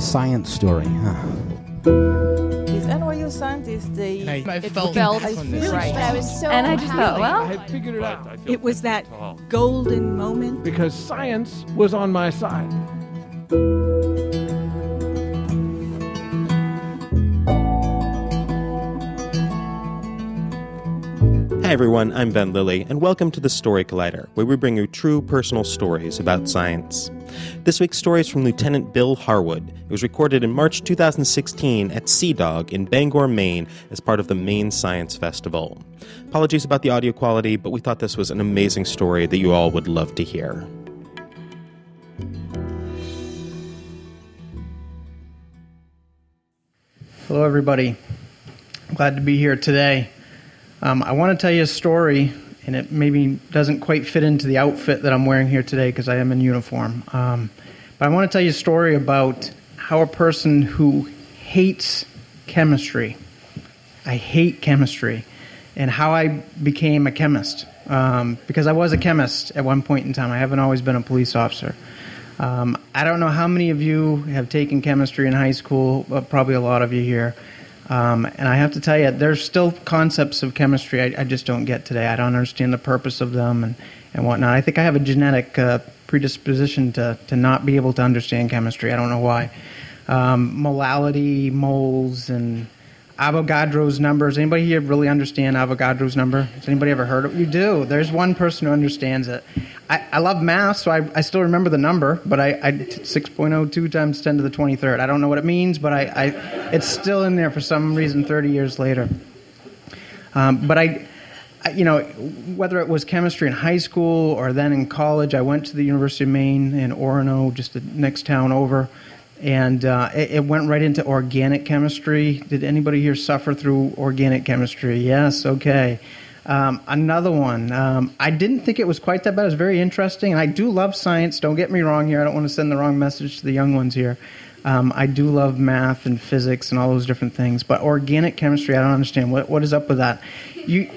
a science story, huh? These NYU scientists, they I, I it felt, felt on this. right. I was so And I just thought, happy. well, I had figured it out It was that golden moment. because science was on my side. Hi everyone, I'm Ben Lillie, and welcome to the Story Collider, where we bring you true personal stories about science. This week's story is from Lieutenant Bill Harwood. It was recorded in March 2016 at Sea Dog in Bangor, Maine, as part of the Maine Science Festival. Apologies about the audio quality, but we thought this was an amazing story that you all would love to hear. Hello, everybody. Glad to be here today. Um, I want to tell you a story, and it maybe doesn't quite fit into the outfit that I'm wearing here today because I am in uniform. Um, but I want to tell you a story about how a person who hates chemistry, I hate chemistry, and how I became a chemist. Um, because I was a chemist at one point in time. I haven't always been a police officer. Um, I don't know how many of you have taken chemistry in high school, but probably a lot of you here. Um, and I have to tell you, there's still concepts of chemistry I, I just don't get today. I don't understand the purpose of them and, and whatnot. I think I have a genetic uh, predisposition to, to not be able to understand chemistry. I don't know why. Um, molality, moles, and Avogadro's numbers. Anybody here really understand Avogadro's number? Has anybody ever heard of it? You do. There's one person who understands it. I, I love math, so I, I still remember the number, but I, I 6.02 times 10 to the 23rd. I don't know what it means, but I, I it's still in there for some reason 30 years later. Um, but I, I, you know, whether it was chemistry in high school or then in college, I went to the University of Maine in Orono, just the next town over, and uh, it, it went right into organic chemistry. Did anybody here suffer through organic chemistry? Yes, okay. Um, another one. Um, I didn't think it was quite that bad. It was very interesting, and I do love science. Don't get me wrong here. I don't want to send the wrong message to the young ones here. Um, I do love math and physics and all those different things, but organic chemistry, I don't understand. What what is up with that? You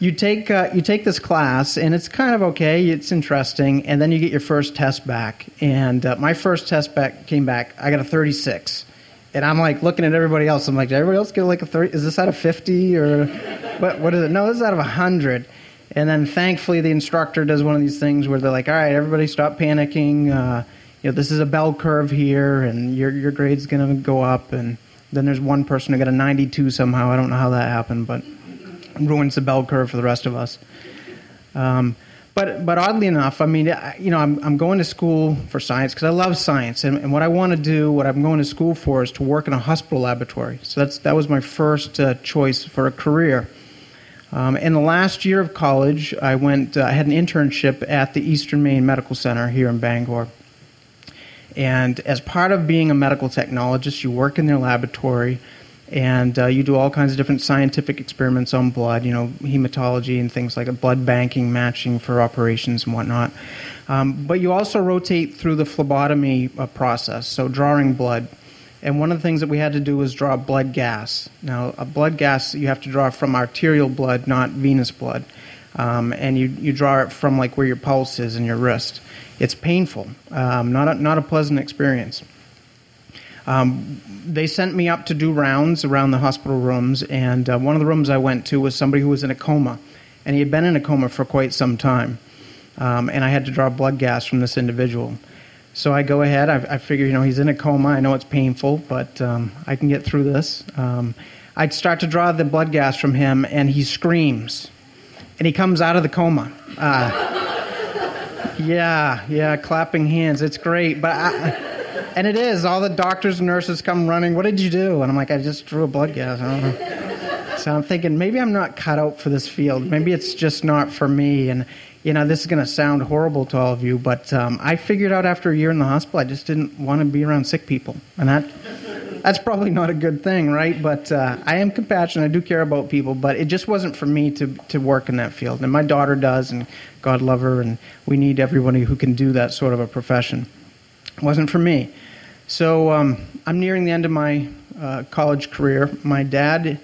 you take uh, you take this class and it's kind of okay it's interesting and then you get your first test back. And uh, my first test back came back i got a 36 and i'm like looking at everybody else. I'm like did everybody else get like a 30 is this out of 50 or what, what is it? No this is out of 100 and then thankfully the instructor does one of these things where they're like all right everybody stop panicking. Uh, you know this is a bell curve here and your, your grade's going to go up. And then there's one person who got a 92 somehow. I don't know how that happened but ruins the bell curve for the rest of us. Um, but but oddly enough, I mean, I- you know, I'm I'm going to school for science because I love science, and, and what I want to do, what I'm going to school for, is to work in a hospital laboratory. So that's that was my first uh, choice for a career. Um, in the last year of college, I went. Uh, I had an internship at the Eastern Maine Medical Center here in Bangor. And as part of being a medical technologist, you work in their laboratory and uh, you do all kinds of different scientific experiments on blood, you know, hematology and things like blood banking, matching for operations and whatnot. Um, but you also rotate through the phlebotomy uh, process, so drawing blood. And one of the things that we had to do was draw blood gas. Now, a blood gas you have to draw from arterial blood, not venous blood. Um, and you, you draw it from like where your pulse is in your wrist. It's painful, um, not, a, not a pleasant experience. Um, they sent me up to do rounds around the hospital rooms, and uh, one of the rooms I went to was somebody who was in a coma, and he had been in a coma for quite some time. Um, and I had to draw blood gas from this individual. So I go ahead. I, I figure, you know, he's in a coma. I know it's painful, but um, I can get through this. Um, I start to draw the blood gas from him, and he screams, and he comes out of the coma. Uh, yeah, yeah, clapping hands. It's great, but. I, and it is. All the doctors and nurses come running. What did you do? And I'm like, I just drew a blood gas. So I'm thinking maybe I'm not cut out for this field. Maybe it's just not for me. And you know, this is going to sound horrible to all of you, but um, I figured out after a year in the hospital, I just didn't want to be around sick people, and that that's probably not a good thing, right? But uh, I am compassionate. I do care about people, but it just wasn't for me to to work in that field. And my daughter does, and God love her, and we need everybody who can do that sort of a profession. It wasn't for me. So um, I'm nearing the end of my uh, college career. My dad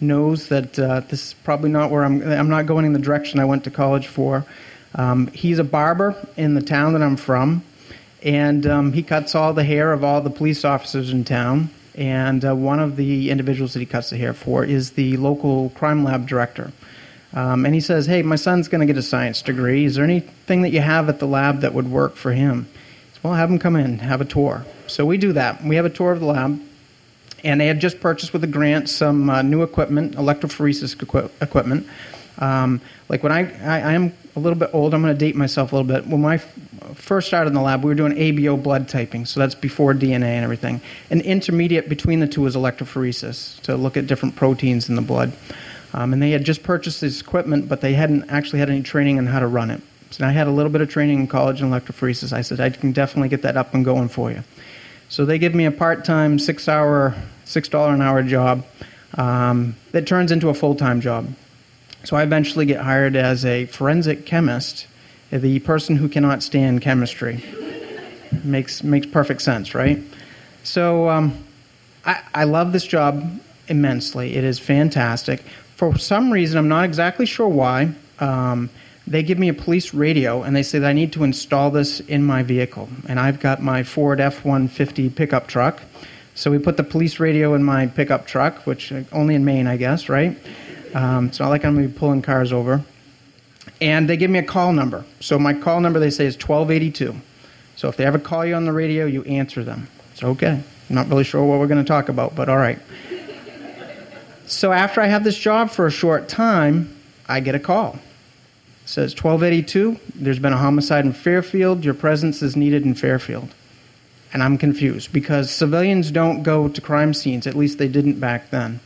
knows that uh, this is probably not where I'm. I'm not going in the direction I went to college for. Um, he's a barber in the town that I'm from, and um, he cuts all the hair of all the police officers in town. And uh, one of the individuals that he cuts the hair for is the local crime lab director. Um, and he says, Hey, my son's going to get a science degree. Is there anything that you have at the lab that would work for him? Well, have them come in, have a tour. So we do that. We have a tour of the lab. And they had just purchased with a grant some uh, new equipment, electrophoresis equi- equipment. Um, like when I, I, I, am a little bit old, I'm going to date myself a little bit. When I f- first started in the lab, we were doing ABO blood typing, so that's before DNA and everything. An intermediate between the two is electrophoresis to look at different proteins in the blood. Um, and they had just purchased this equipment, but they hadn't actually had any training on how to run it. So I had a little bit of training in college in electrophoresis. I said, I can definitely get that up and going for you. So they give me a part time, six hour, $6 an hour job um, that turns into a full time job. So I eventually get hired as a forensic chemist, the person who cannot stand chemistry. makes, makes perfect sense, right? So um, I, I love this job immensely. It is fantastic. For some reason, I'm not exactly sure why, um, they give me a police radio and they say that I need to install this in my vehicle. And I've got my Ford F 150 pickup truck. So we put the police radio in my pickup truck, which uh, only in Maine, I guess, right? Um, it's not like I'm going to be pulling cars over. And they give me a call number. So my call number, they say, is 1282. So if they ever call you on the radio, you answer them. It's okay. I'm not really sure what we're going to talk about, but all right. So after I have this job for a short time, I get a call. Says 1282, there's been a homicide in Fairfield. Your presence is needed in Fairfield. And I'm confused because civilians don't go to crime scenes. At least they didn't back then.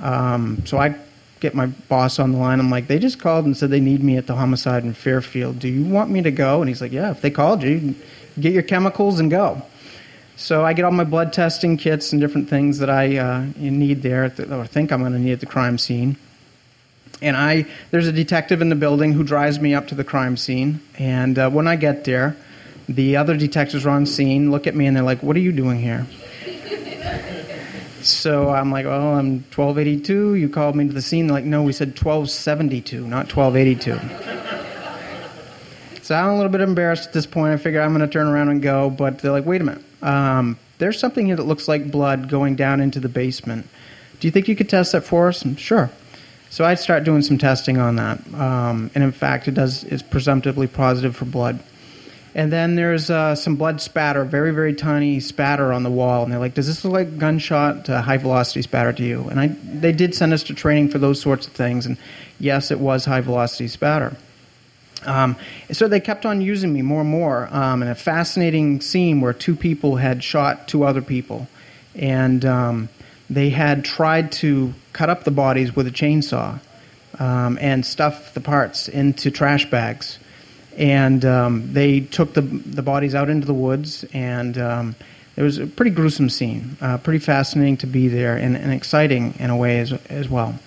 Um, so I get my boss on the line. I'm like, they just called and said they need me at the homicide in Fairfield. Do you want me to go? And he's like, yeah, if they called you, get your chemicals and go. So I get all my blood testing kits and different things that I uh, need there, or think I'm going to need at the crime scene. And I, there's a detective in the building who drives me up to the crime scene. And uh, when I get there, the other detectives are on scene, look at me, and they're like, "What are you doing here?" So I'm like, well, I'm 1282. You called me to the scene. They're like, no, we said 1272, not 1282. so I'm a little bit embarrassed at this point. I figure I'm going to turn around and go, but they're like, wait a minute. Um, there's something here that looks like blood going down into the basement. Do you think you could test that for us? sure. So I'd start doing some testing on that. Um, and in fact, it does is presumptively positive for blood. And then there's uh, some blood spatter, very, very tiny spatter on the wall. And they're like, Does this look like gunshot uh, high velocity spatter to you? And I, they did send us to training for those sorts of things. And yes, it was high velocity spatter. Um, so they kept on using me more and more um, in a fascinating scene where two people had shot two other people. And um, they had tried to cut up the bodies with a chainsaw um, and stuff the parts into trash bags and um, they took the the bodies out into the woods, and um, it was a pretty gruesome scene, uh, pretty fascinating to be there, and, and, exciting in a way as as well.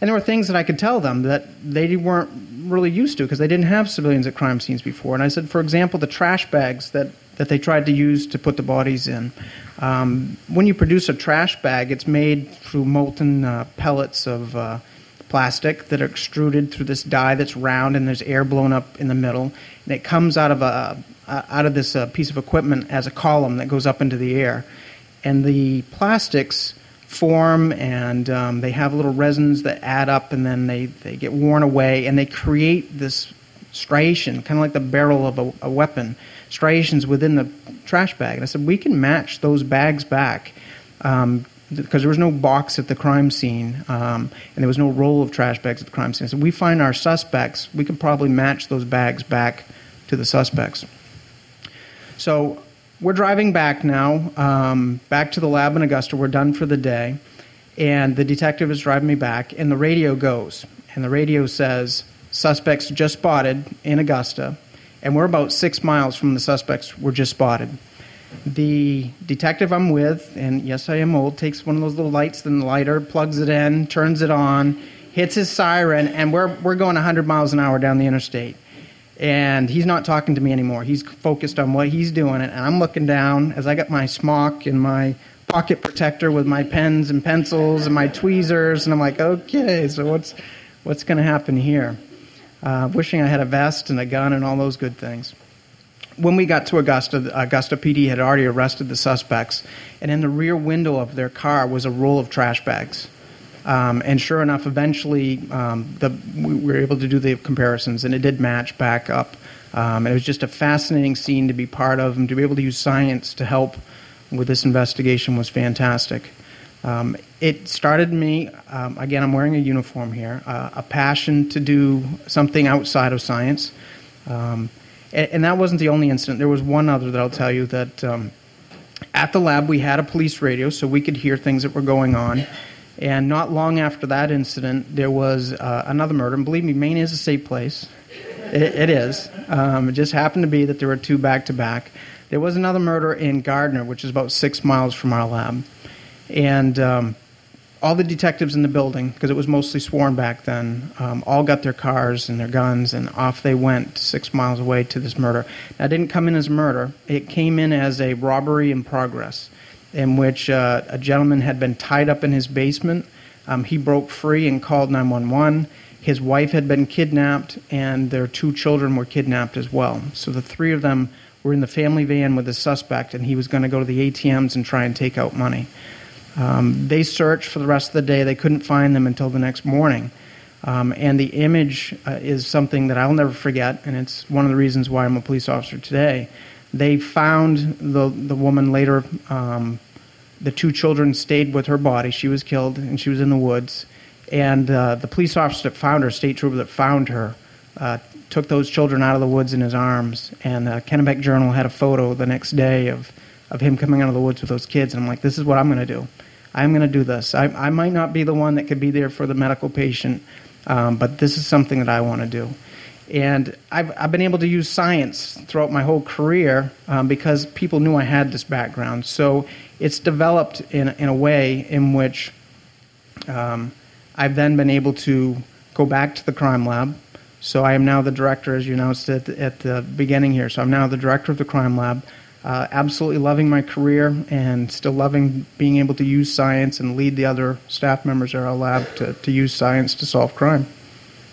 And there were things that I could tell them that they weren't really used to because they didn't have civilians at crime scenes before. And I said, for example, the trash bags that that they tried to use to put the bodies in. Um, when you produce a trash bag, it's made through molten uh, pellets of uh, plastic that are extruded through this die that's round and there's air blown up in the middle. And it comes out of a uh, out of this uh, piece of equipment as a column that goes up into the air. And the plastics form and um, they have little resins that add up and then they, they get worn away and they create this striation kind of like the barrel of a, a weapon striations within the trash bag and i said we can match those bags back um, because there was no box at the crime scene um, and there was no roll of trash bags at the crime scene. So we find our suspects, we can probably match those bags back to the suspects. So we're driving back now, um, back to the lab in Augusta. We're done for the day. And the detective is driving me back, and the radio goes. And the radio says, Suspects just spotted in Augusta. And we're about six miles from the suspects were just spotted. The detective I'm with, and yes, I am old, takes one of those little lights, then the lighter, plugs it in, turns it on, hits his siren, and we're, we're going 100 miles an hour down the interstate. And he's not talking to me anymore. He's focused on what he's doing, and I'm looking down as I got my smock and my pocket protector with my pens and pencils and my tweezers, and I'm like, okay, so what's what's going to happen here? Uh, wishing I had a vest and a gun and all those good things. when we got to Augusta, Augusta PD had already arrested the suspects, and in the rear window of their car was a roll of trash bags. Um, and sure enough, eventually um, the, we were able to do the comparisons, and it did match back up. Um, it was just a fascinating scene to be part of, and to be able to use science to help with this investigation was fantastic. Um, it started me, um, again, I'm wearing a uniform here, uh, a passion to do something outside of science. Um, and, and, that wasn't the only incident. There was one other that I'll tell you that um, at the lab we had a police radio so we could hear things that were going on. And not long after that incident, there was uh, another murder. And believe me, Maine is a safe place. it, it is. Um, it just happened to be that there were two back to back. There was another murder in Gardiner, which is about six miles from our lab. And um, all the detectives in the building, because it was mostly sworn back then, um, all got their cars and their guns, and off they went six miles away to this murder. Now, it didn't come in as murder, it came in as a robbery in progress in which uh, a gentleman had been tied up in his basement. Um, he broke free and called 911. His wife had been kidnapped, and their two children were kidnapped as well. So the three of them were in the family van with the suspect, and he was going to go to the ATMs and try and take out money. Um, they searched for the rest of the day. They couldn't find them until the next morning. Um, and the image uh, is something that I'll never forget, and it's one of the reasons why I'm a police officer today. They found the the woman later. Um, the two children stayed with her body. She was killed, and she was in the woods. And uh, the police officer that found her, state trooper that found her, uh, took those children out of the woods in his arms. And uh, Kennebec Journal had a photo the next day of, of him coming out of the woods with those kids. And I'm like, this is what I'm going to do. I'm going to do this. I, I might not be the one that could be there for the medical patient, um, but this is something that I want to do. And I've, I've been able to use science throughout my whole career um, because people knew I had this background. So it's developed in, in a way in which um, I've then been able to go back to the crime lab. So I am now the director, as you announced at the, at the beginning here. So I'm now the director of the crime lab. Uh, absolutely loving my career and still loving being able to use science and lead the other staff members at our lab to, to use science to solve crime.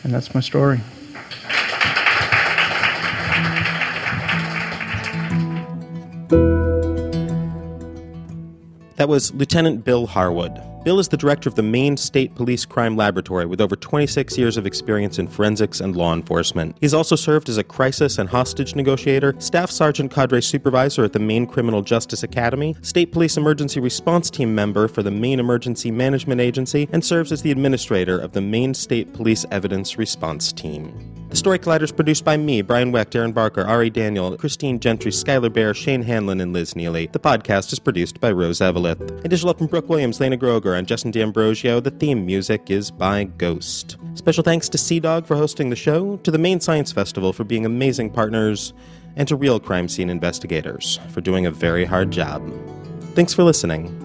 And that's my story. That was Lieutenant Bill Harwood. Bill is the director of the Maine State Police Crime Laboratory with over 26 years of experience in forensics and law enforcement. He's also served as a crisis and hostage negotiator, staff sergeant cadre supervisor at the Maine Criminal Justice Academy, state police emergency response team member for the Maine Emergency Management Agency, and serves as the administrator of the Maine State Police Evidence Response Team. The Story Collider is produced by me, Brian Wecht, Erin Barker, Ari Daniel, Christine Gentry, Skylar Bayer, Shane Hanlon, and Liz Neeley. The podcast is produced by Rose Eveleth. Additional help from Brooke Williams, Lena Groeger, and Justin D'Ambrosio. The theme music is by Ghost. Special thanks to Sea Dog for hosting the show, to the Maine Science Festival for being amazing partners, and to real crime scene investigators for doing a very hard job. Thanks for listening.